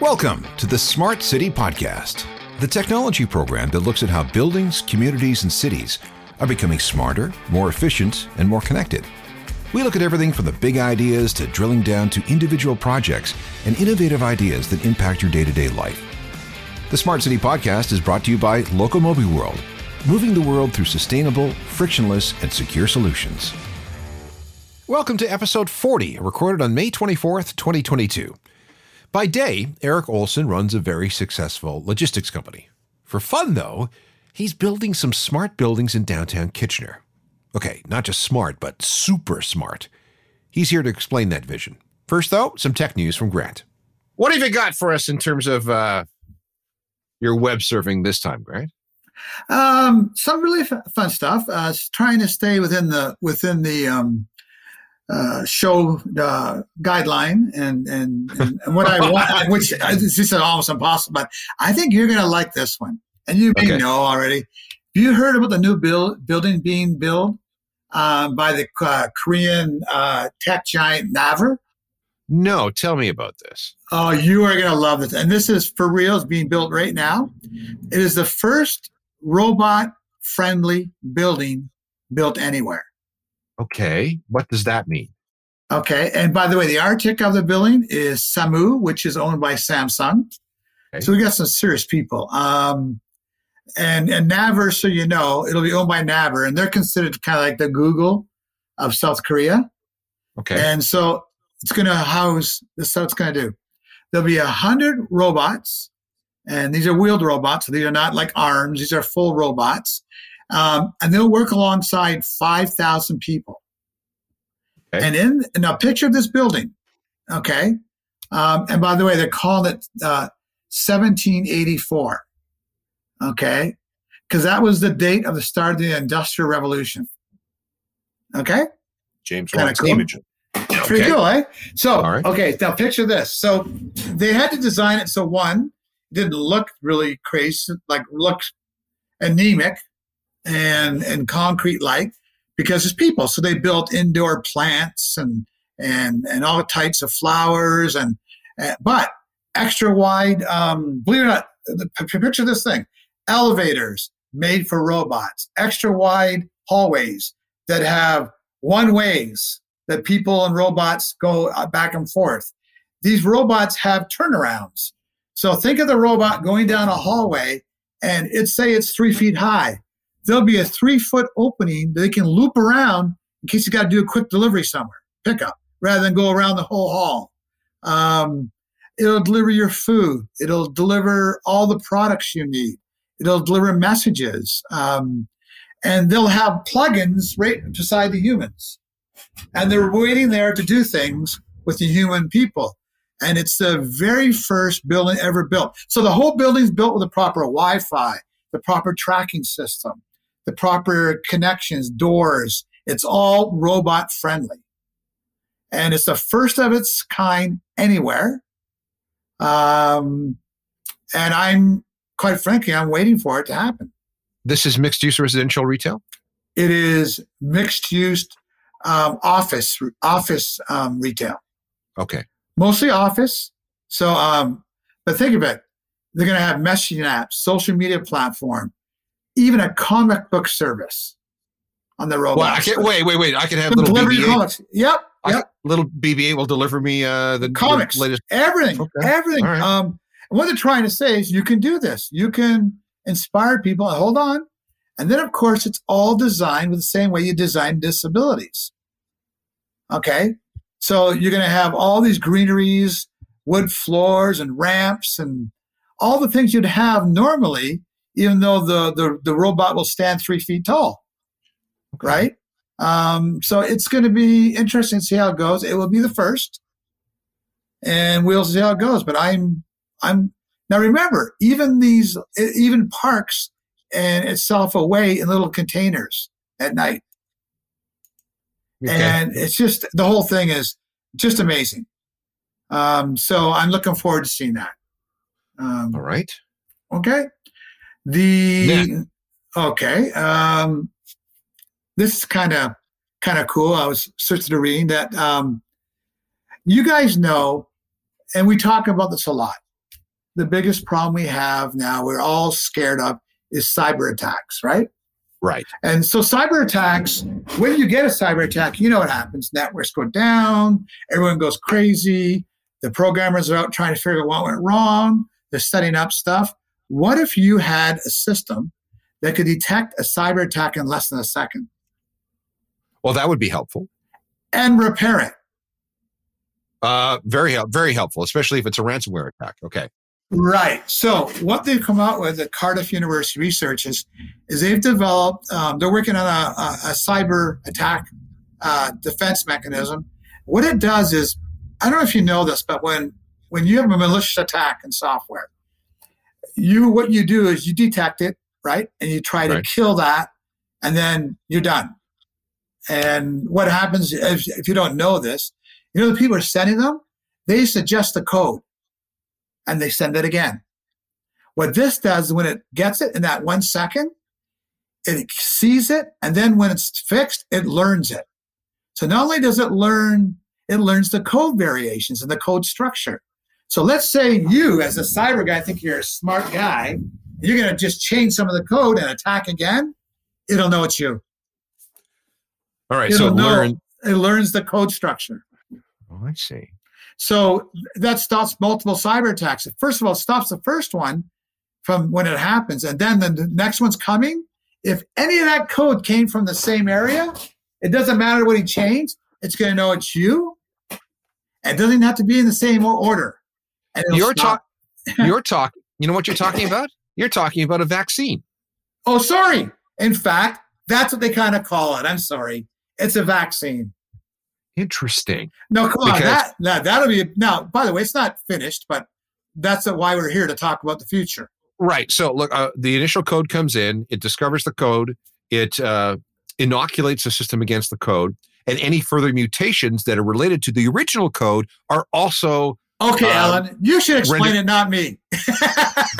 Welcome to the Smart City Podcast, the technology program that looks at how buildings, communities, and cities are becoming smarter, more efficient, and more connected. We look at everything from the big ideas to drilling down to individual projects and innovative ideas that impact your day to day life. The Smart City Podcast is brought to you by Locomobi World, moving the world through sustainable, frictionless, and secure solutions. Welcome to episode 40, recorded on May 24th, 2022. By day, Erik Olsen runs a very successful logistics company. For fun, though, he's building some smart buildings in downtown Kitchener. Okay, not just smart, but super smart. He's here to explain that vision. First, though, some tech news from Grant. What have you got for us in terms of uh, your web surfing this time, Grant? Um, some really f- fun stuff. Uh, trying to stay within the within the um, uh, show uh, guideline and, and, and what I want, which is just almost impossible. But I think you're going to like this one, and you may okay. know already. Have you heard about the new build, building being built um, by the uh, Korean uh, tech giant Naver? No, tell me about this. Oh, you are going to love this. And this is for real. It's being built right now. It is the first robot friendly building built anywhere. Okay. What does that mean? Okay. And by the way, the architect of the building is Samoo, which is owned by Samsung. Okay. So we got some serious people. Um, and and Naver, so you know, it'll be owned by Naver, and they're considered kind of like the Google of South Korea. Okay. And so it's going to house this. So it's going to do. There'll be a hundred robots, and these are wheeled robots. So these are not like arms; these are full robots. Um, and they'll work alongside 5,000 people. Okay. And in, now, picture of this building, okay, um, and by the way, they're calling it uh, 1784, okay, because that was the date of the start of the Industrial Revolution. Okay? James Watt cool. Pretty okay. cool, eh? So, right. okay, now picture this. So they had to design it so one, didn't look really crazy, like look anemic, and and concrete like because it's people. So they built indoor plants and and and all types of flowers and uh, but extra wide. Um, believe it or not, the, picture this thing: elevators made for robots, extra wide hallways that have one ways that people and robots go uh, back and forth. These robots have turnarounds. So think of the robot going down a hallway and it say it's three feet high there'll be a three foot opening that they can loop around in case you got to do a quick delivery somewhere, pickup, rather than go around the whole hall. Um, it'll deliver your food. It'll deliver all the products you need. It'll deliver messages. Um, and they'll have plugins right beside the humans. And they're waiting there to do things with the human people. And it's the very first building ever built. So the whole building's built with the proper Wi Fi, the proper tracking system, the proper connections, doors. It's all robot friendly. And it's the first of its kind anywhere. Um, and I'm quite frankly, I'm waiting for it to happen. This is mixed use residential retail? It is mixed use um, office office um, retail. Okay. Mostly office. So, um, but think of it. They're going to have messaging apps, social media platform, even a comic book service on the robot. Well, I can't, wait, wait, wait. I can have little BB-8. comics. Yep. Yep. little BB-8 will deliver me uh, the comics, the latest. everything, okay. everything. Right. Um, what they're trying to say is you can do this. You can inspire people. Hold on. And then, of course, it's all designed with the same way you design disabilities. Okay. So you're going to have all these greeneries, wood floors, and ramps, and all the things you'd have normally even though the, the, the robot will stand three feet tall. Okay. Right? Um, so it's going to be interesting to see how it goes. It will be the first, and we'll see how it goes. But I'm, I'm now remember, even these, even parks and itself away in little containers at night, okay. and it's just the whole thing is just amazing. Um, so I'm looking forward to seeing that. Um, All right. Okay. The yeah. okay, um, this is kind of kind of cool. I was searching to reading that um, you guys know, and we talk about this a lot. the biggest problem we have now, we're all scared of, is cyber attacks, right? Right. And so cyber attacks, when you get a cyber attack, you know what happens. Networks go down, everyone goes crazy. The programmers are out trying to figure out what went wrong. They're setting up stuff. What if you had a system that could detect a cyber attack in less than a second? Well, that would be helpful. And repair it. Uh, very very helpful, especially if it's a ransomware attack. Okay. Right. So what they've come out with at Cardiff University Research is, is they've developed. Um, they're working on a, a, a cyber attack uh, defense mechanism. What it does is, I don't know if you know this, but when when you have a malicious attack in software, you what you do is you detect it, right, and you try to right. kill that, and then you're done. And what happens if, if you don't know this, you know the people are sending them, they suggest the code and they send it again. What this does when it gets it in that one second, it sees it, and then when it's fixed, it learns it. So not only does it learn, it learns the code variations and the code structure. So let's say you, as a cyber guy, think you're a smart guy, you're going to just change some of the code and attack again. It'll know it's you. All right. It'll so know, learn. It learns the code structure. Oh, I see. So that stops multiple cyber attacks. First of all, it stops the first one from when it happens. And then the next one's coming. If any of that code came from the same area, it doesn't matter what he changed. It's going to know it's you. It doesn't have to be in the same order. You're talking. you're talking. You know what you're talking about? You're talking about a vaccine. Oh, sorry. In fact, that's what they kind of call it. I'm sorry. It's a vaccine. Interesting. No, come on. That, that, that'll be now, by the way, it's not finished, but that's why we're here to talk about the future. Right. So look, uh, the initial code comes in, it discovers the code, it uh, inoculates the system against the code, and any further mutations that are related to the original code are also. Okay, uh, Alan, you should explain it, not me.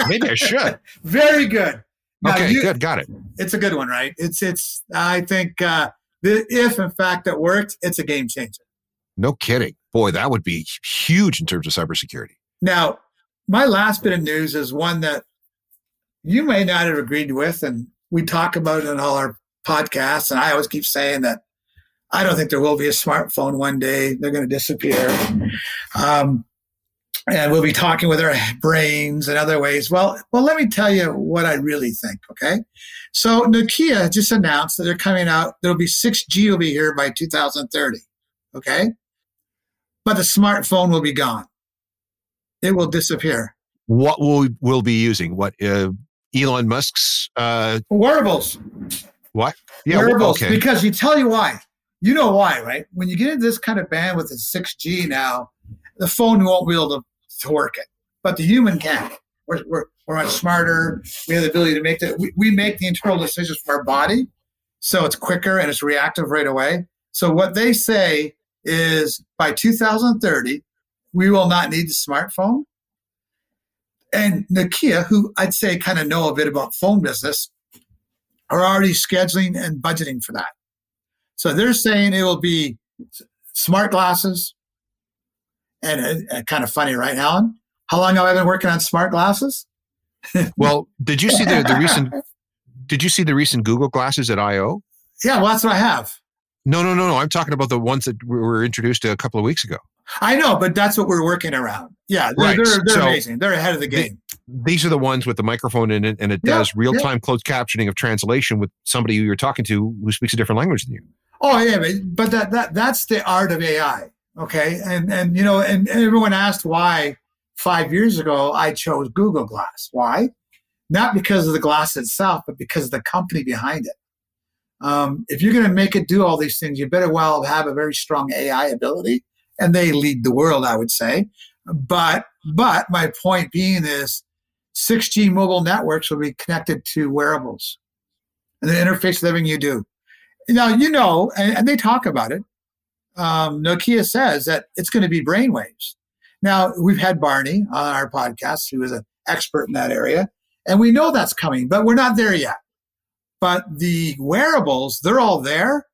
Maybe I should. Very good. Now, okay, you, good, got it. It's a good one, right? It's it's. I think uh, if in fact it works, it's a game changer. No kidding. Boy, that would be huge in terms of cybersecurity. Now, my last bit of news is one that you may not have agreed with, and we talk about it in all our podcasts. And I always keep saying that I don't think there will be a smartphone one day. They're going to disappear. Um, and we'll be talking with our brains and other ways. Well, well, let me tell you what I really think. Okay, so Nokia just announced that they're coming out. There'll be 6G will be here by 2030. Okay, but the smartphone will be gone. It will disappear. What will we'll be using? What uh, Elon Musk's uh, wearables? What? Yeah, wearables. Okay. Because you tell you why. You know why, right? When you get into this kind of bandwidth at 6G now, the phone won't be able to to work it, but the human can. We're, we're, we're much smarter. We have the ability to make the we, we make the internal decisions for our body, so it's quicker and it's reactive right away. So what they say is by 2030, we will not need the smartphone. And Nokia, who I'd say kind of know a bit about phone business, are already scheduling and budgeting for that. So they're saying it will be smart glasses, and uh, kind of funny, right, Alan? How long have I been working on smart glasses? well, did you see the, the recent? Did you see the recent Google glasses at I/O? Yeah, well, that's what I have. No, no, no, no. I'm talking about the ones that were introduced a couple of weeks ago. I know, but that's what we're working around. Yeah, they're, right. they're, they're so amazing. They're ahead of the game. these are the ones with the microphone in it, and it does yeah, real time yeah. closed captioning of translation with somebody who you're talking to who speaks a different language than you. Oh yeah, but, but that, that that's the art of AI. Okay. And, and, you know, and, everyone asked why five years ago I chose Google Glass. Why? Not because of the glass itself, but because of the company behind it. Um, if you're going to make it do all these things, you better well have a very strong AI ability, and they lead the world, I would say. But but my point being is, 6G mobile networks will be connected to wearables, and the interface with everything you do. Now you know, and, and they talk about it um, Nokia says that it's going to be brainwaves. Now, we've had Barney on our podcast, who is an expert in that area, and we know that's coming, but we're not there yet. But the wearables, they're all there.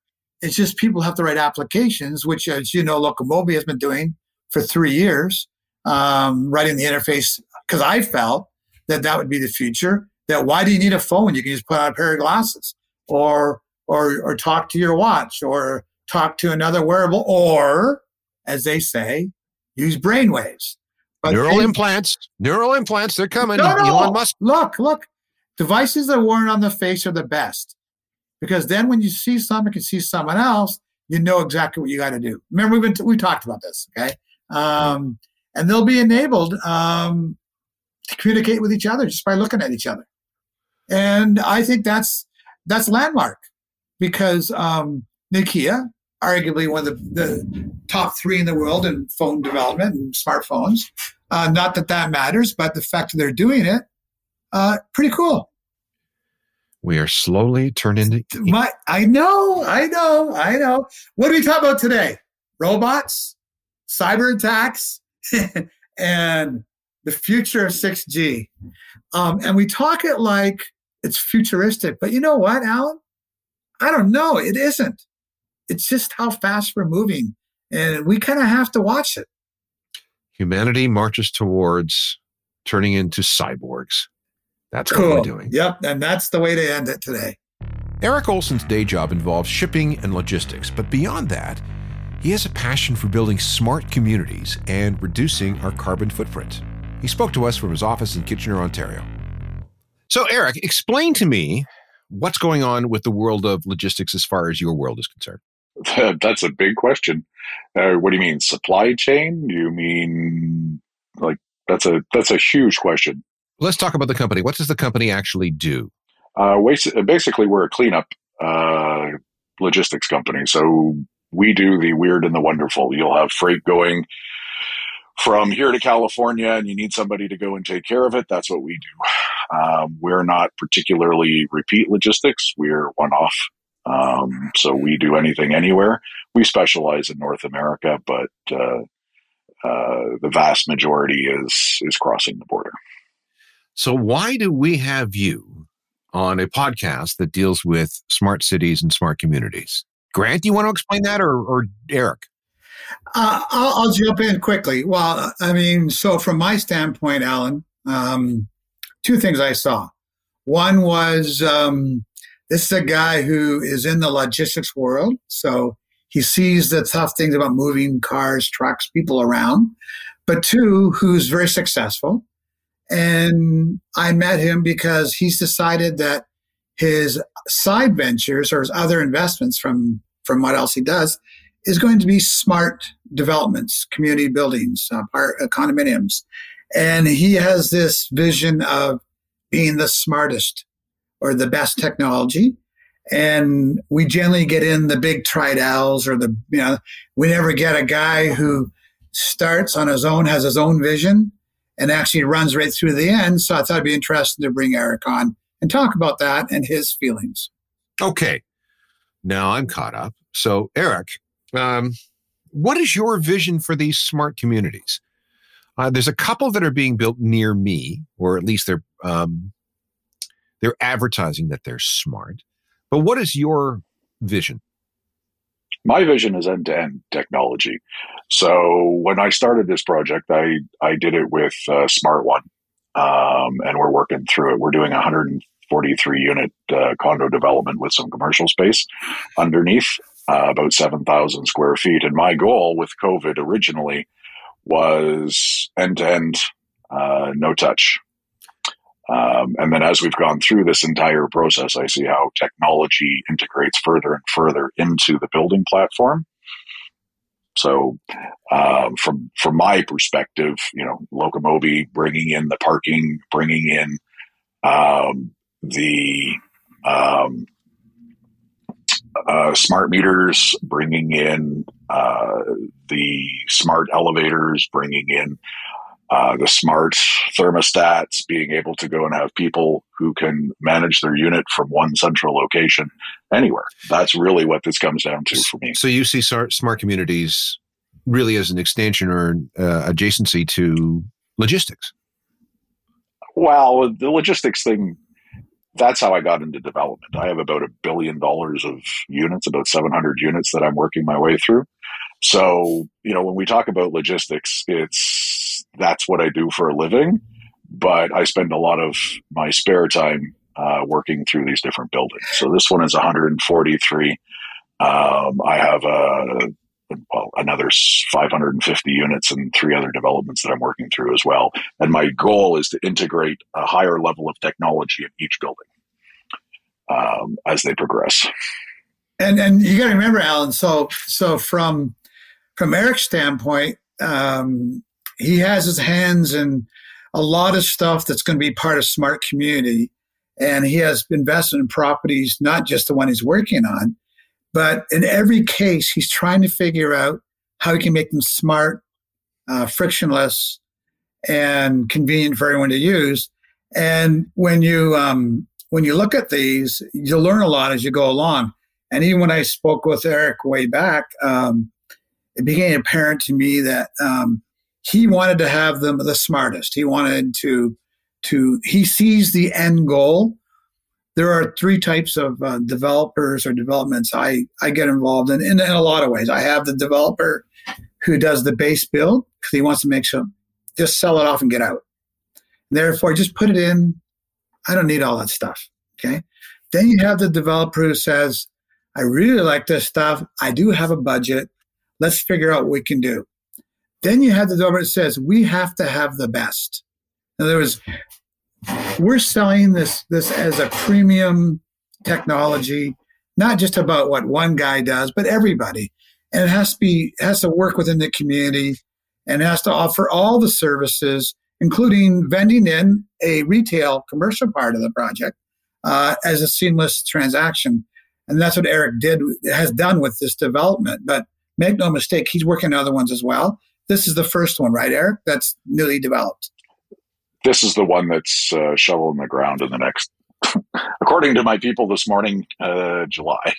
It's just people have to write applications, which, as you know, Locomobi has been doing for three years, um, writing the interface because I felt that that would be the future. That why do you need a phone? You can just put on a pair of glasses, or or or talk to your watch, or talk to another wearable, or as they say, use brainwaves. But neural implants, neural implants, they're coming. No, no. Elon Musk. Look, look. Devices that are worn on the face are the best because then when you see someone can see someone else, you know exactly what you got to do. Remember, we've been t- we talked about this, okay? Um, and they'll be enabled um, to communicate with each other just by looking at each other. And I think that's that's landmark because um, Nokia, arguably one of the, the, top three in the world in phone development and smartphones. Uh, not that that matters, but the fact that they're doing it, uh, pretty cool. We are slowly turning into. My, I know, I know, I know. What do we talk about today? Robots, cyber attacks, and the future of 6G. Um, and we talk it like it's futuristic, but you know what, Alan? I don't know. It isn't. It's just how fast we're moving, and we kind of have to watch it. Humanity marches towards turning into cyborgs. That's cool. what we're doing. Yep. And that's the way to end it today. Erik Olsen's day job involves shipping and logistics, but beyond that, he has a passion for building smart communities and reducing our carbon footprint. He spoke to us from his office in Kitchener, Ontario. So, Erik, explain to me what's going on with the world of logistics as far as your world is concerned. That's a big question. Uh, what do you mean, supply chain? You mean like that's a that's a huge question. Let's talk about the company. What does the company actually do? Uh, basically, we're a cleanup uh, logistics company. So we do the weird and the wonderful. You'll have freight going from here to California, and you need somebody to go and take care of it. That's what we do. Um, we're not particularly repeat logistics. We're one off. Um, so we do anything anywhere. We specialize in North America, but uh, uh, the vast majority is is crossing the border. So, why do we have you on a podcast that deals with smart cities and smart communities? Grant, do you want to explain that, or, or Erik? Uh, I'll, I'll, jump in quickly. Well, I mean, so from my standpoint, Alan, um, two things I saw. One was um, this is a guy who is in the logistics world, so he sees the tough things about moving cars, trucks, people around. But two, who's very successful and I met him because he's decided that his side ventures or his other investments from, from what else he does is going to be smart developments, community buildings, uh, part, uh, condominiums. And he has this vision of being the smartest or the best technology. And we generally get in the big tridels or the, you know, we never get a guy who starts on his own, has his own vision, and actually runs right through the end. So I thought it'd be interesting to bring Erik on and talk about that and his feelings. Okay. Now I'm caught up. So, Erik, um, what is your vision for these smart communities? Uh, there's a couple that are being built near me, or at least they're um, they're advertising that they're smart. But what is your vision? my vision is end to end technology. So when I started this project, I, I did it with uh, Smart One, um, and we're working through it. We're doing 143 unit uh, condo development with some commercial space underneath, uh, about 7,000 square feet. And my goal with COVID originally was end to end, no touch. Um, and then as we've gone through this entire process, I see how technology integrates further and further into the building platform. So, um, from from my perspective, you know, Locomobi bringing in the parking, bringing in um, the um, uh, smart meters, bringing in uh, the smart elevators, bringing in uh, the smart thermostats, being able to go and have people who can manage their unit from one central location anywhere. That's really what this comes down to for me. So you see smart communities really as an extension or uh, adjacency to logistics. Well, the logistics thing, that's how I got into development. I have about a billion dollars of units, about 700 units that I'm working my way through. So, you know, when we talk about logistics, it's that's what I do for a living. but I spend a lot of my spare time uh, working through these different buildings. So this one is 143. Um, I have a well, another 550 units and three other developments that I'm working through as well. And my goal is to integrate a higher level of technology in each building um, as they progress. And and you got to remember, Alan. So so from from Erik's standpoint, um, he has his hands in a lot of stuff that's going to be part of smart community, and he has invested in properties, not just the one he's working on, but in every case, he's trying to figure out how he can make them smart, uh, frictionless, and convenient for everyone to use. And when you um, when you look at these, you learn a lot as you go along. And even when I spoke with Erik way back, um, it became apparent to me that um, he wanted to have them the smartest. He wanted to to he sees the end goal. There are three types of uh, developers or developments I, I get involved in, in in a lot of ways. I have the developer who does the base build because he wants to make sure just sell it off and get out. Therefore, just put it in. I don't need all that stuff. Okay. Then you have the developer who says, I really like this stuff. I do have a budget. Let's figure out what we can do. Then you have the that says, we have to have the best. In other words, we're selling this, this as a premium technology, not just about what one guy does, but everybody. And it has to be, has to work within the community and has to offer all the services, including vending in a retail commercial part of the project uh, as a seamless transaction. And that's what Erik did has done with this development. But make no mistake, he's working on other ones as well. This is the first one, right, Erik? That's newly developed. This is the one that's uh, shovel in the ground in the next, according to my people this morning, uh, July.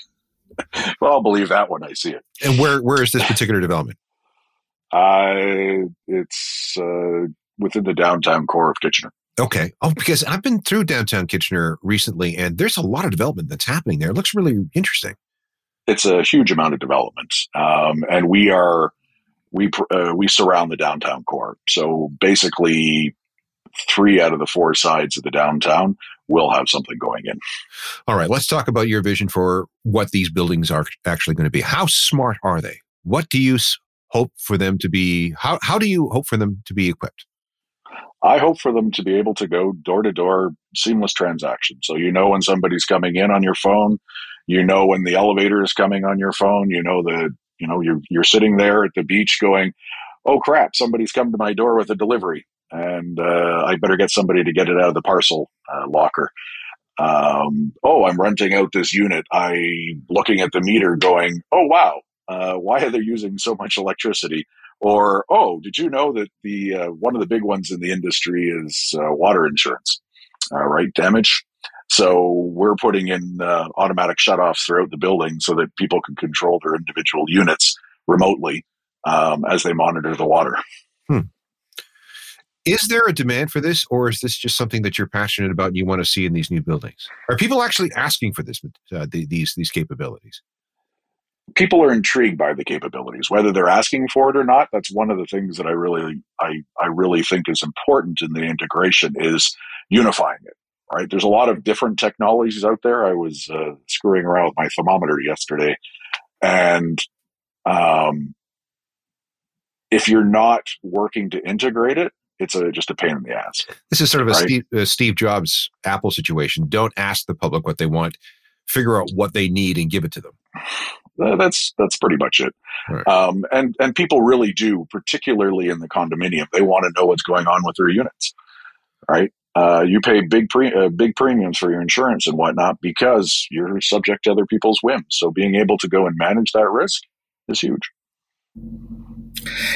well, I'll believe that when I see it. And where where is this particular development? Uh, it's uh, within the downtown core of Kitchener. Okay. Oh, because I've been through downtown Kitchener recently, and there's a lot of development that's happening there. It looks really interesting. It's a huge amount of development, um, and we are we uh, we surround the downtown core. So basically, three out of the four sides of the downtown will have something going in. All right, let's talk about your vision for what these buildings are actually going to be. How smart are they? What do you hope for them to be? How how do you hope for them to be equipped? I hope for them to be able to go door to door seamless transaction. So you know when somebody's coming in on your phone, you know when the elevator is coming on your phone, you know the you know you're you're sitting there at the beach going, "Oh crap, somebody's come to my door with a delivery." And uh, I better get somebody to get it out of the parcel uh, locker. Um, oh, I'm renting out this unit. I looking at the meter, going, "Oh wow, uh, why are they using so much electricity?" Or, oh, did you know that the uh, one of the big ones in the industry is uh, water insurance, uh, right? Damage. So we're putting in uh, automatic shutoffs throughout the building so that people can control their individual units remotely um, as they monitor the water. Hmm. Is there a demand for this, or is this just something that you're passionate about and you want to see in these new buildings? Are people actually asking for this, uh, these these capabilities? people are intrigued by the capabilities whether they're asking for it or not that's one of the things that i really i, I really think is important in the integration is unifying it right there's a lot of different technologies out there i was uh, screwing around with my thermometer yesterday and um, if you're not working to integrate it it's a, just a pain in the ass this is sort of a right? steve, uh, steve jobs apple situation don't ask the public what they want figure out what they need and give it to them that's that's pretty much it. Right. Um, and and people really do, particularly in the condominium, they want to know what's going on with their units, right? Uh, you pay big pre- uh, big premiums for your insurance and whatnot because you're subject to other people's whims. So being able to go and manage that risk is huge.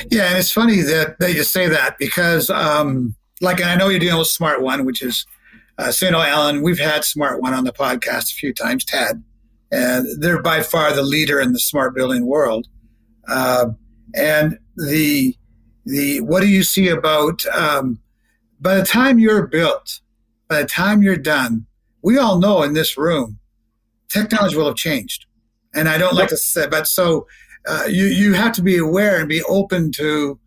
Yeah, and it's funny that, that you say that because, um, like, I know you're dealing with Smart One, which is, uh, Alan, we've had Smart One on the podcast a few times, Ted and they're by far the leader in the smart building world. Uh, and the the what do you see about um, by the time you're built, by the time you're done, we all know in this room, technology will have changed. And I don't like to say, but so uh, you you have to be aware and be open to,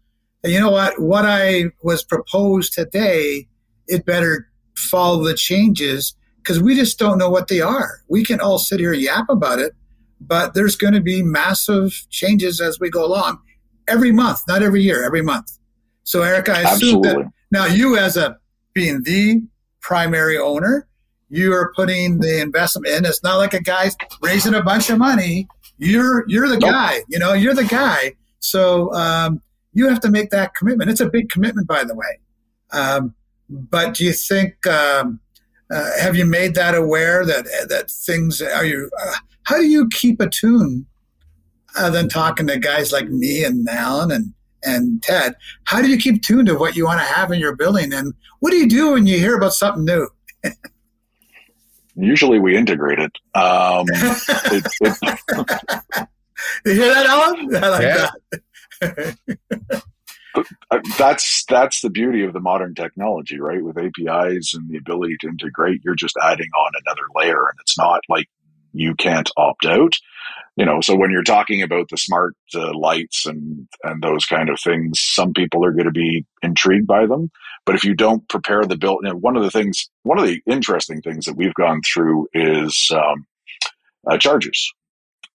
you know what, what I was proposed today it better follow the changes because we just don't know what they are. We can all sit here and yap about it, but there's going to be massive changes as we go along every month, not every year, every month. So, Erik, I assume Absolutely. that now you, as a being the primary owner, you are putting the investment in. It's not like a guy's raising a bunch of money. You're you're the nope. guy. You know, you're the guy. So um, you have to make that commitment. It's a big commitment, by the way. Um, but do you think um, uh, have you made that aware that that things are you? Uh, how do you keep a tune? Other than talking to guys like me and Alan and and Ted, how do you keep tuned to what you want to have in your building? And what do you do when you hear about something new? Usually we integrate it. Um, it, it you hear that, Alan? I like yeah. that. Uh, that's that's the beauty of the modern technology, right? With APIs and the ability to integrate, you're just adding on another layer, and it's not like you can't opt out. You know, so when you're talking about the smart uh, lights and and those kind of things, some people are going to be intrigued by them. But if you don't prepare the build, you know, one of the things, one of the interesting things that we've gone through is um, uh, chargers.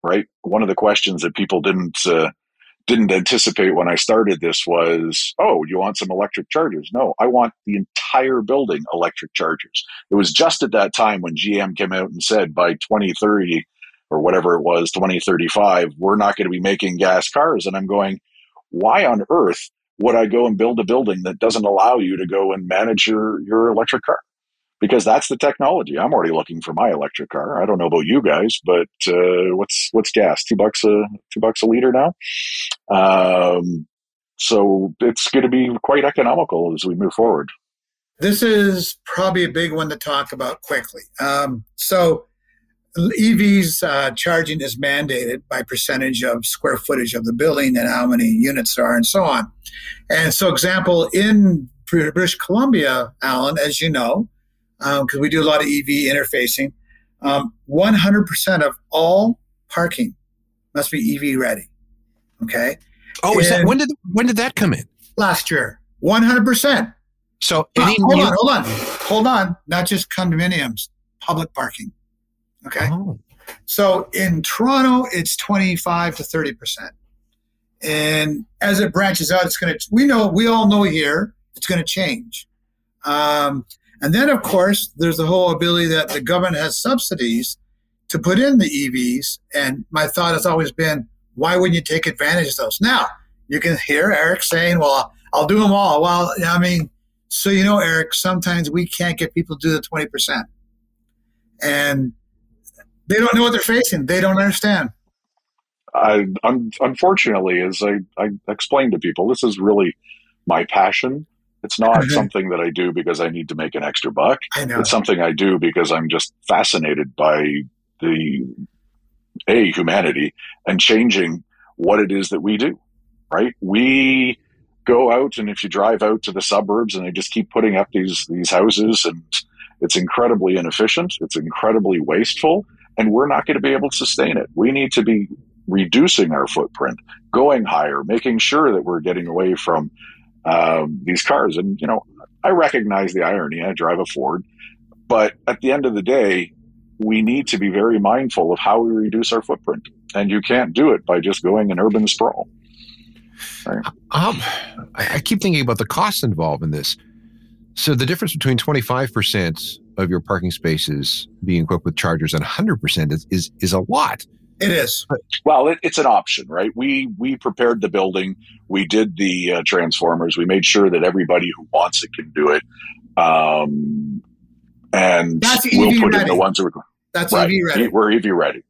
Right, one of the questions that people didn't uh, didn't anticipate when I started this was, oh, you want some electric chargers? No, I want the entire building electric chargers. It was just at that time when GM came out and said by 2030 or whatever it was, 2035, we're not going to be making gas cars. And I'm going, why on earth would I go and build a building that doesn't allow you to go and manage your, your electric car? Because that's the technology. I'm already looking for my electric car. I don't know about you guys, but uh, what's what's gas? Two bucks a two bucks a liter now. Um, so it's going to be quite economical as we move forward. This is probably a big one to talk about quickly. Um, so EVs uh, charging is mandated by percentage of square footage of the building and how many units there are and so on. And so, example in British Columbia, Alan, as you know, because um, we do a lot of EV interfacing. Um, 100% of all parking must be EV ready. Okay. Oh, is that when did when did that come in? Last year, 100%. So any hold on, hold on, hold on. Not just condominiums, public parking. Okay. Oh. So in Toronto, it's 25 to 30 percent, and as it branches out, it's going to. We know, we all know here, it's going to change. Um, and then, of course, there's the whole ability that the government has subsidies to put in the EVs. And my thought has always been, why wouldn't you take advantage of those? Now, you can hear Erik saying, well, I'll do them all. Well, I mean, so you know, Erik, sometimes we can't get people to do the 20%. And they don't know what they're facing, they don't understand. I, unfortunately, as I, I explained to people, this is really my passion it's not mm-hmm. something that I do because I need to make an extra buck. It's something I do because I'm just fascinated by the a humanity and changing what it is that we do. Right? We go out and if you drive out to the suburbs and they just keep putting up these these houses and it's incredibly inefficient, it's incredibly wasteful, and we're not going to be able to sustain it. We need to be reducing our footprint, going higher, making sure that we're getting away from um, these cars. And, you know, I recognize the irony. I drive a Ford. But at the end of the day, we need to be very mindful of how we reduce our footprint. And you can't do it by just going in urban sprawl. Right? Um, I, I keep thinking about the costs involved in this. So the difference between 25% of your parking spaces being equipped with chargers and 100% is, is, is a lot. It is. Well, it, it's an option, right? We we prepared the building. We did the uh, transformers. We made sure that everybody who wants it can do it. Um, and That's we'll EV put ready. in the ones that are That's right. EV ready. We're EV ready.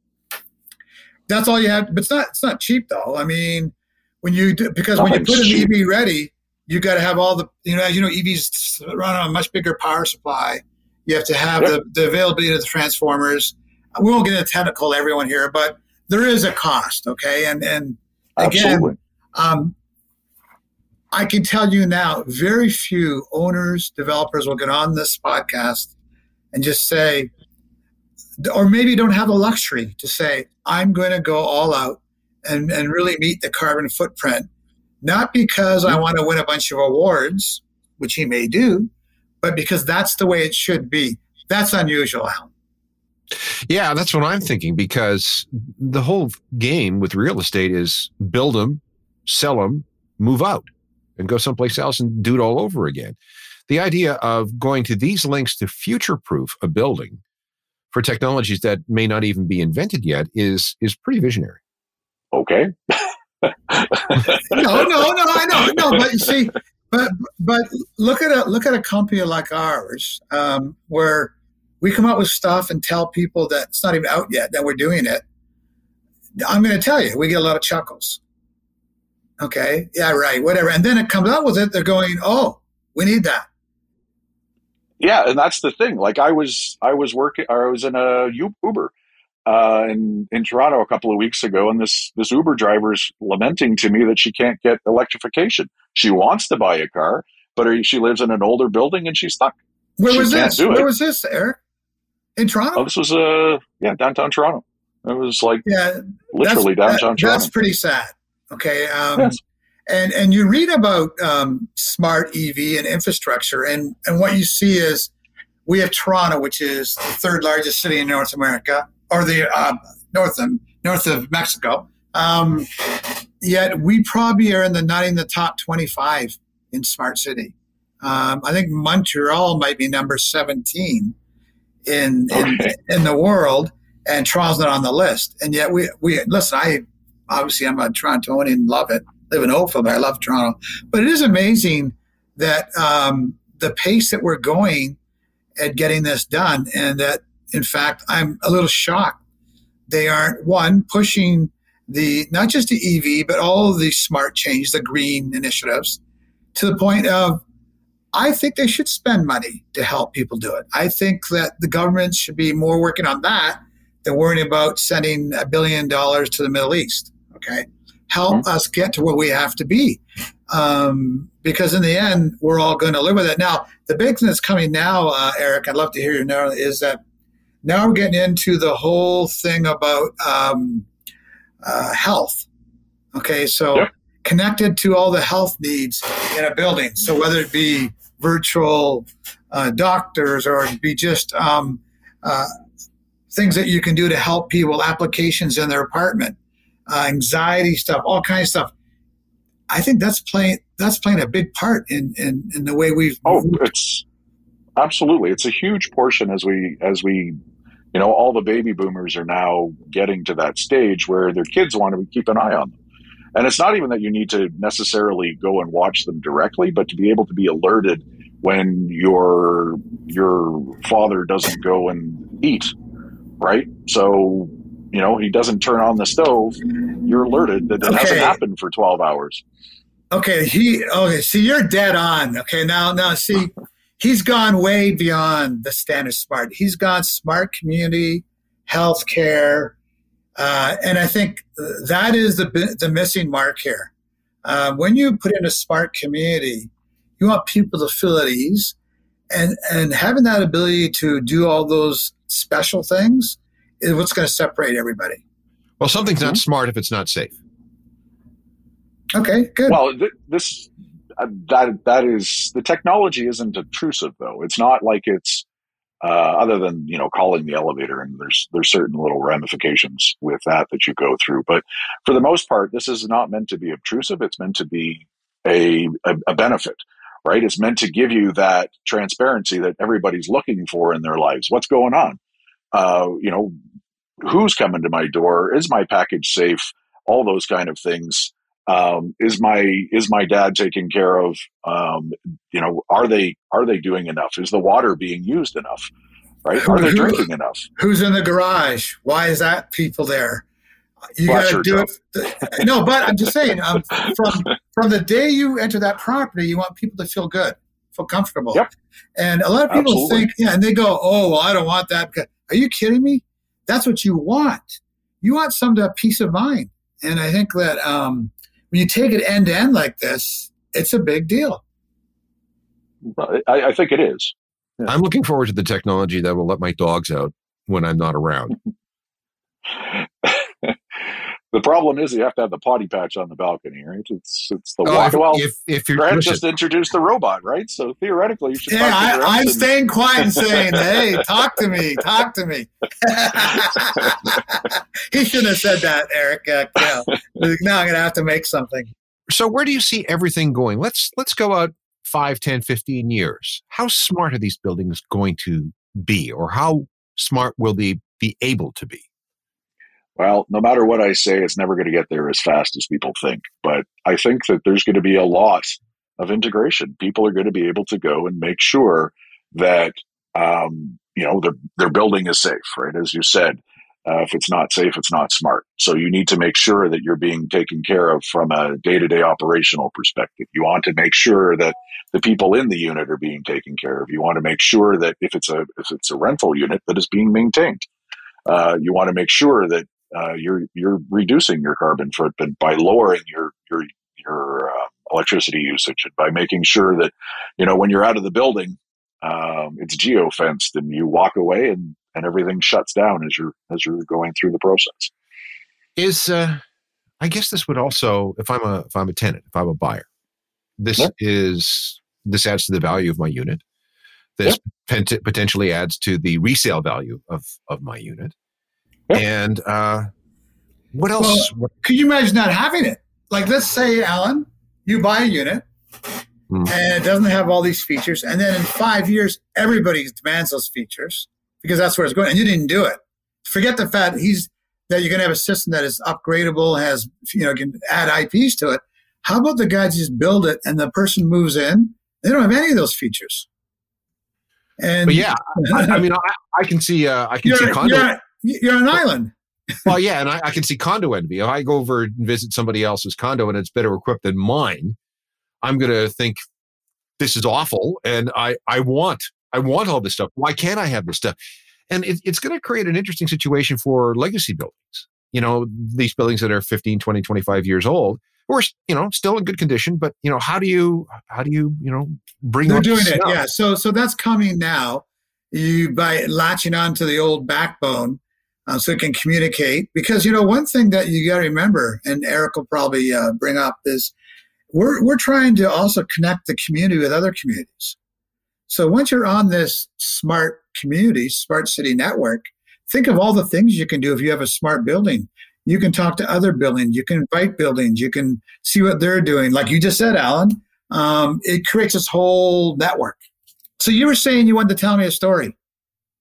That's all you have, but it's not. It's not cheap though. I mean, when you do, because when you put in EV ready, you got to have all the you know as you know EVs run on a much bigger power supply. You have to have yep. the, the availability of the transformers we won't get into technical everyone here, but there is a cost. Okay, and and again, um, I can tell you now, very few owners, developers will get on this podcast and just say, or maybe don't have the luxury to say, I'm going to go all out and, and really meet the carbon footprint, not because I want to win a bunch of awards, which he may do, but because that's the way it should be. That's unusual, Alan. Yeah, that's what I'm thinking because the whole game with real estate is build them, sell them, move out, and go someplace else and do it all over again. The idea of going to these links to future proof a building for technologies that may not even be invented yet is is pretty visionary. Okay. no, no, no, I know, no, but you see, but but look at a look at a company like ours, um, where we come up with stuff and tell people that it's not even out yet that we're doing it. I'm going to tell you, we get a lot of chuckles. Okay, yeah, right, whatever, and then it comes out with it. They're going, "Oh, we need that." Yeah, and that's the thing. Like I was, I was working, or I was in a Uber uh, in in Toronto a couple of weeks ago, and this this Uber driver's lamenting to me that she can't get electrification. She wants to buy a car, but she lives in an older building and she's stuck. Where she was this? Where was this, Erik? In Toronto? Oh, this was uh yeah downtown Toronto. It was like yeah, literally downtown that, Toronto. That's pretty sad. Okay. Um, yes. And and you read about um, smart EV and infrastructure, and and what you see is we have Toronto, which is the third largest city in North America, or the uh, north of north of Mexico. Um, yet we probably are in the not in the top twenty five in smart city. Um, I think Montreal might be number seventeen in in, okay. in the world, and Toronto's not on the list. And yet we we listen. I obviously I'm a Torontonian, love it live in Oakville, but I love Toronto. But it is amazing that um, the pace that we're going at getting this done, and that in fact I'm a little shocked they aren't one pushing the not just the EV but all of the smart change, the green initiatives, to the point of I think they should spend money to help people do it. I think that the government should be more working on that than worrying about sending a billion dollars to the Middle East. Okay help mm-hmm. us get to where we have to be. Um, because in the end, we're all going to live with it. Now, the big thing that's coming now, uh, Erik, I'd love to hear you now, is that now we're getting into the whole thing about um, uh, health. Okay, so yep. connected to all the health needs in a building. So whether it be virtual uh, doctors or be just um, uh, things that you can do to help people, applications in their apartment uh, anxiety stuff, all kinds of stuff. I think that's playing that's playing a big part in in, in the way we've. Oh, moved. it's absolutely it's a huge portion as we as we you know all the baby boomers are now getting to that stage where their kids want to keep an eye on them and it's not even that you need to necessarily go and watch them directly but to be able to be alerted when your your father doesn't go and eat right so you know, he doesn't turn on the stove, you're alerted that it okay. hasn't happened for 12 hours. Okay. He, okay. See, you're dead on. Okay. Now, now, see, he's gone way beyond the standard smart. He's gone smart community, healthcare. Uh, and I think that is the, the missing mark here. Uh, when you put in a smart community, you want people to feel at ease and, and having that ability to do all those special things is what's going to separate everybody. Well, something's mm-hmm. not smart if it's not safe. Okay, good. Well, th- this uh, that that is the technology isn't obtrusive though. It's not like it's uh, other than you know calling the elevator and there's there's certain little ramifications with that that you go through. But for the most part, this is not meant to be obtrusive. It's meant to be a, a, a benefit right? It's meant to give you that transparency that everybody's looking for in their lives. What's going on? uh, you know, who's coming to my door? Is my package safe? All those kind of things. Um, is my is my dad taken care of? Um, you know, are they are they doing enough? Is the water being used enough? Right? Are they drinking enough? Who's in the garage? Why is that people there? You got to do it. no, but I'm just saying, um, from from the day you enter that property, you want people to feel good, feel comfortable. Yep. And a lot of people Absolutely. think, yeah, and they go, "Oh, well, I don't want that." Are you kidding me? That's what you want. You want some peace of mind. And I think that um, when you take it end to end like this, it's a big deal. I, I think it is. Yeah. I'm looking forward to the technology that will let my dogs out when I'm not around. the problem is you have to have the potty patch on the balcony, right? It's it's the oh, if, well. If, if you're Grant just introduced the robot, right? So theoretically, you should. Yeah, I, am staying quiet and saying, "Hey, talk to me, talk to me." he shouldn't have said that, Erik. Uh, now I'm going to have to make something. So, where do you see everything going? Let's let's go out 5, 10, 15 years. How smart are these buildings going to be, or how smart will they be able to be? Well, no matter what I say, it's never going to get there as fast as people think. But I think that there's going to be a lot of integration. People are going to be able to go and make sure that um, you know their their building is safe, right? As you said, uh, if it's not safe, it's not smart. So you need to make sure that you're being taken care of from a day to day operational perspective. You want to make sure that the people in the unit are being taken care of. You want to make sure that if it's a if it's a rental unit that is being maintained. Uh, you want to make sure that uh, you're you're reducing your carbon footprint by lowering your your your uh, electricity usage and by making sure that you know when you're out of the building um, it's geo fenced and you walk away and and everything shuts down as you're as you're going through the process is uh i guess this would also if i'm a if i'm a tenant if i'm a buyer this yeah. is this adds to the value of my unit this yeah. potentially adds to the resale value of of my unit and uh, what else? Well, could you imagine not having it? Like, let's say, Alan, you buy a unit mm. and it doesn't have all these features, and then in five years, everybody demands those features because that's where it's going, and you didn't do it. Forget the fact he's that you're going to have a system that is upgradable, has you know can add IPs to it. How about the guys just build it and the person moves in? They don't have any of those features. And but yeah, I, I mean, I, I, can see, uh, I can see condo. You're an island. well, yeah, and I, I, can see condo envy. If I go over and visit somebody else's condo and it's better equipped than mine, I'm going to think this is awful, and I I want I want all this stuff. Why can't I have this stuff? And it, it's going to create an interesting situation for legacy buildings. You know, these buildings that are 15, 20, 25 years old, or you know, still in good condition, but you know, how do you how do you you know bring? They're doing it, yeah. So so that's coming now. You by latching onto the old backbone uh, so it can communicate. Because you know, one thing that you got to remember, and Erik will probably uh, bring up, is we're we're trying to also connect the community with other communities. So once you're on this smart community, smart city network, think of all the things you can do if you have a smart building. You can talk to other buildings. You can invite buildings. You can see what they're doing. Like you just said, Alan, um, it creates this whole network. So you were saying you wanted to tell me a story.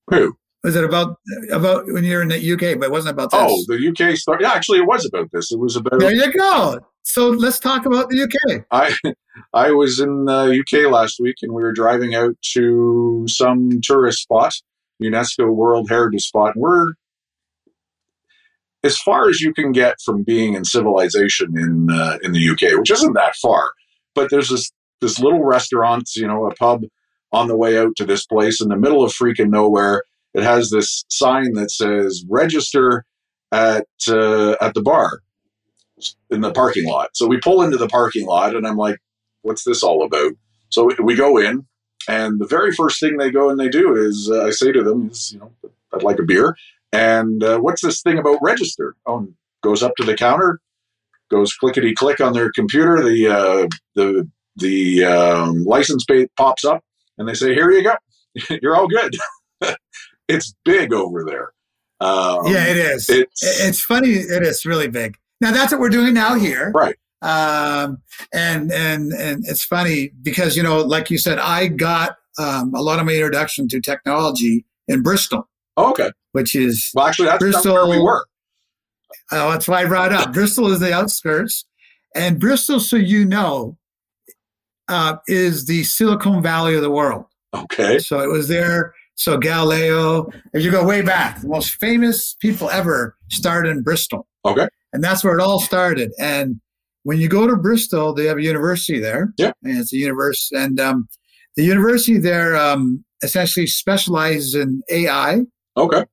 Who? Was it about about when you're in the UK? But it wasn't about this. Oh, the UK story. Yeah, actually, it was about this. It was about. There you go. So let's talk about the UK. I I was in the UK last week, and we were driving out to some tourist spot, UNESCO World Heritage spot. And we're as far as you can get from being in civilization in uh, in the UK, which isn't that far. But there's this this little restaurant, you know, a pub on the way out to this place in the middle of freaking nowhere it has this sign that says register at uh, at the bar in the parking lot. So we pull into the parking lot, and I'm like, "What's this all about?" So we go in, and the very first thing they go and they do is uh, I say to them, "Is you know, I'd like a beer." And uh, what's this thing about register? Oh, goes up to the counter, goes clickety click on their computer. The uh, the the um, license plate pops up, and they say, "Here you go, you're all good." it's big over there. Um, yeah, it is. It's, it's funny. It is really big. Now that's what we're doing now here. Right. Um, and and and it's funny because you know, like you said, I got um, a lot of my introduction to technology in Bristol. Oh, okay. Which is well, actually, that's Bristol, where we were. Oh, that's why I brought up Bristol is the outskirts, and Bristol, so you know, uh, is the Silicon Valley of the world. Okay. So it was there so Galileo, if you go way back, the most famous people ever started in Bristol. Okay. And that's where it all started. And when you go to Bristol, they have a university there. Yeah. And it's a university. And um, the university there um, essentially specializes in AI. Okay.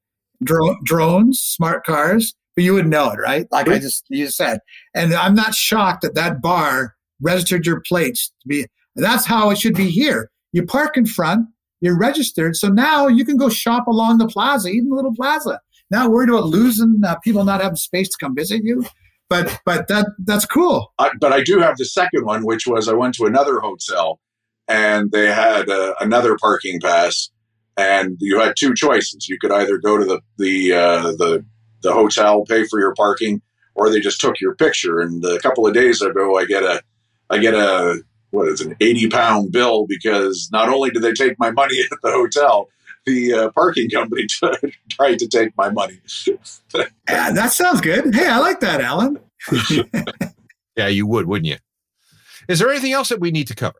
Dro- drones, smart cars. But you would know it, right? Like I just you just said. And I'm not shocked that that bar registered your plates to be. That's how it should be here. You park in front you're registered. So now you can go shop along the plaza, even the little plaza. Not worried about losing uh, people not having space to come visit you. but but that that's cool. I, but I do have the second one, which was I went to another hotel and they had uh, another parking pass, and you had two choices. You could either go to the the uh, the the hotel, pay for your parking, or they just took your picture. And a couple of days ago, I get a I get a what is it, an eighty pound bill because not only did they take my money at the hotel, the uh, parking company tried to take my money. yeah, that sounds good. Hey, I like that, Alan. yeah, you would, wouldn't you? Is there anything else that we need to cover?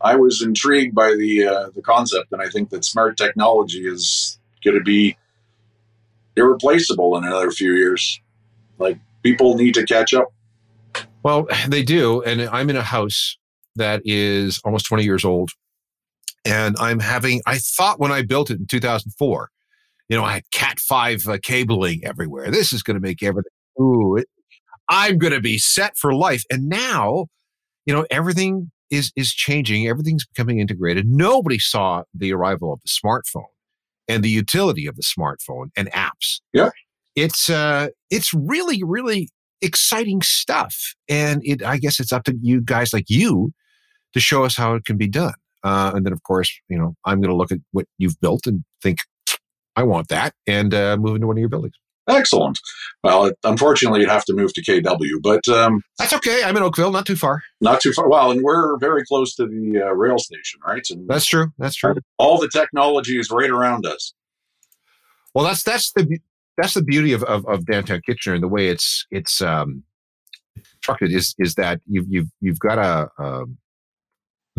I was intrigued by the uh, the concept, and I think that smart technology is going to be irreplaceable in another few years. Like people need to catch up. Well, they do, and I'm in a house that is almost 20 years old, and I'm having. I thought when I built it in 2004, you know, I had Cat five uh, cabling everywhere. This is going to make everything. Ooh, it, I'm going to be set for life. And now, you know, everything is is changing. Everything's becoming integrated. Nobody saw the arrival of the smartphone and the utility of the smartphone and apps. Yeah, it's uh, it's really really exciting stuff, and it I guess it's up to you guys like you to show us how it can be done. Uh, and then of course, you know, I'm going to look at what you've built and think, I want that, and uh, move into one of your buildings. Excellent. Well, unfortunately, you'd have to move to KW, but um, that's okay. I'm in Oakville, not too far. Not too far. Well, and we're very close to the uh, rail station, right? And that's true. That's true. All the technology is right around us. Well, that's that's the that's the beauty of, of, of downtown Kitchener and the way it's it's um, constructed is is that you've you've you've got a, um, a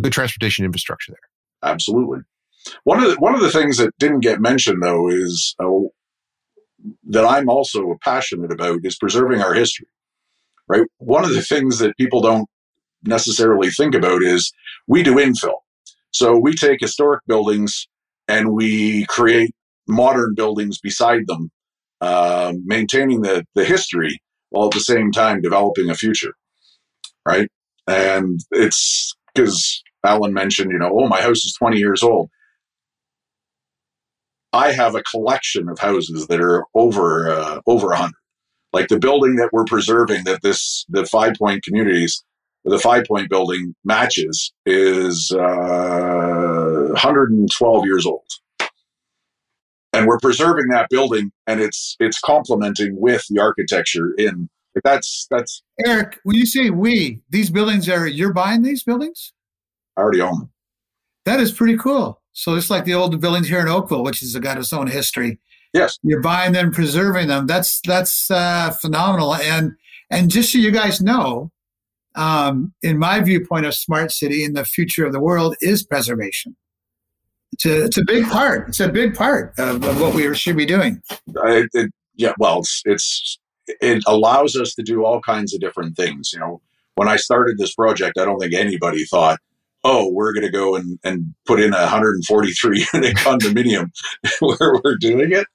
good transportation infrastructure there. Absolutely. One of the one of the things that didn't get mentioned though is uh, that I'm also passionate about is preserving our history. Right. One of the things that people don't necessarily think about is we do infill. So we take historic buildings and we create modern buildings beside them, uh, maintaining the, the history while at the same time developing a future. Right. And it's because Alan mentioned, you know, oh, my house is 20 years old. I have a collection of houses that are over uh, over 100. Like the building that we're preserving, that this the Five Point Communities, the Five Point building matches, is uh, 112 years old, and we're preserving that building, and it's it's complementing with the architecture in. That's that's Erik. When you say we, these buildings are you're buying these buildings? I already own them. That is pretty cool. So it's like the old buildings here in Oakville, which has got its own history. Yes, you're buying them, preserving them. That's that's uh, phenomenal. And and just so you guys know, um, in my viewpoint of smart city and the future of the world is preservation. It's a, it's a big part. It's a big part of, of what we should be doing. I, it, yeah, well, it's, it's it allows us to do all kinds of different things. You know, when I started this project, I don't think anybody thought oh, we're going to go and, and put in a 143 unit condominium where we're doing it.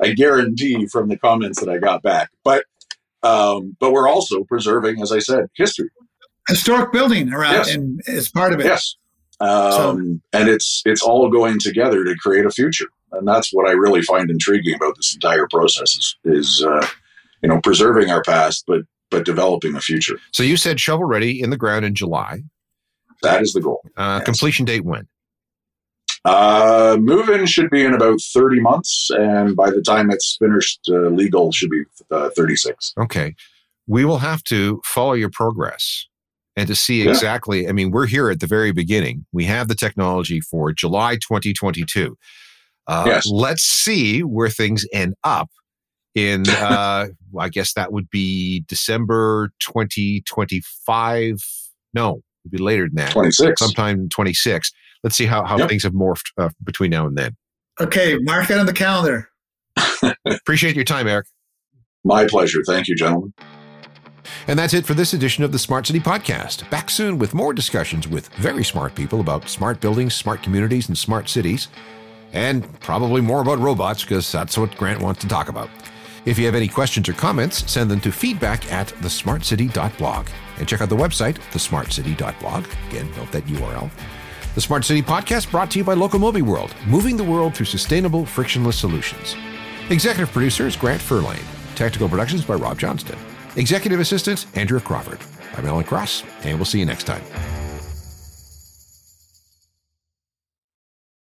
I guarantee from the comments that I got back. But um, but we're also preserving, as I said, history. Historic building around yes. and is part of it. Yes. Um, so, and it's it's all going together to create a future, and that's what I really find intriguing about this entire process is, is uh, you know preserving our past, but but developing a future. So you said shovel ready in the ground in July. That is the goal. Uh, yes. Completion date when? Uh, move in should be in about 30 months, and by the time it's finished, uh, legal should be uh, 36. Okay. We will have to follow your progress and to see exactly. Yeah. I mean, we're here at the very beginning. We have the technology for July 2022. Uh, yes. Let's see where things end up in, uh, I guess that would be December 2025. No, It'll be later than that. 26. Sometime 26. Let's see how, how yep. things have morphed uh, between now and then. Okay, mark it on the calendar. Appreciate your time, Erik. My pleasure. Thank you, gentlemen. And that's it for this edition of the Smart City Podcast. Back soon with more discussions with very smart people about smart buildings, smart communities, and smart cities. And probably more about robots because that's what Grant wants to talk about. If you have any questions or comments, send them to feedback at thesmartcity.blog. And check out the website, thesmartcity.blog. Again, note that URL. The Smart City Podcast brought to you by Locomobi World, moving the world through sustainable, frictionless solutions. Executive producer is Grant Furlane. Technical productions by Rob Johnston. Executive Assistant, Andrea Crawford. I'm Alan Cross, and we'll see you next time.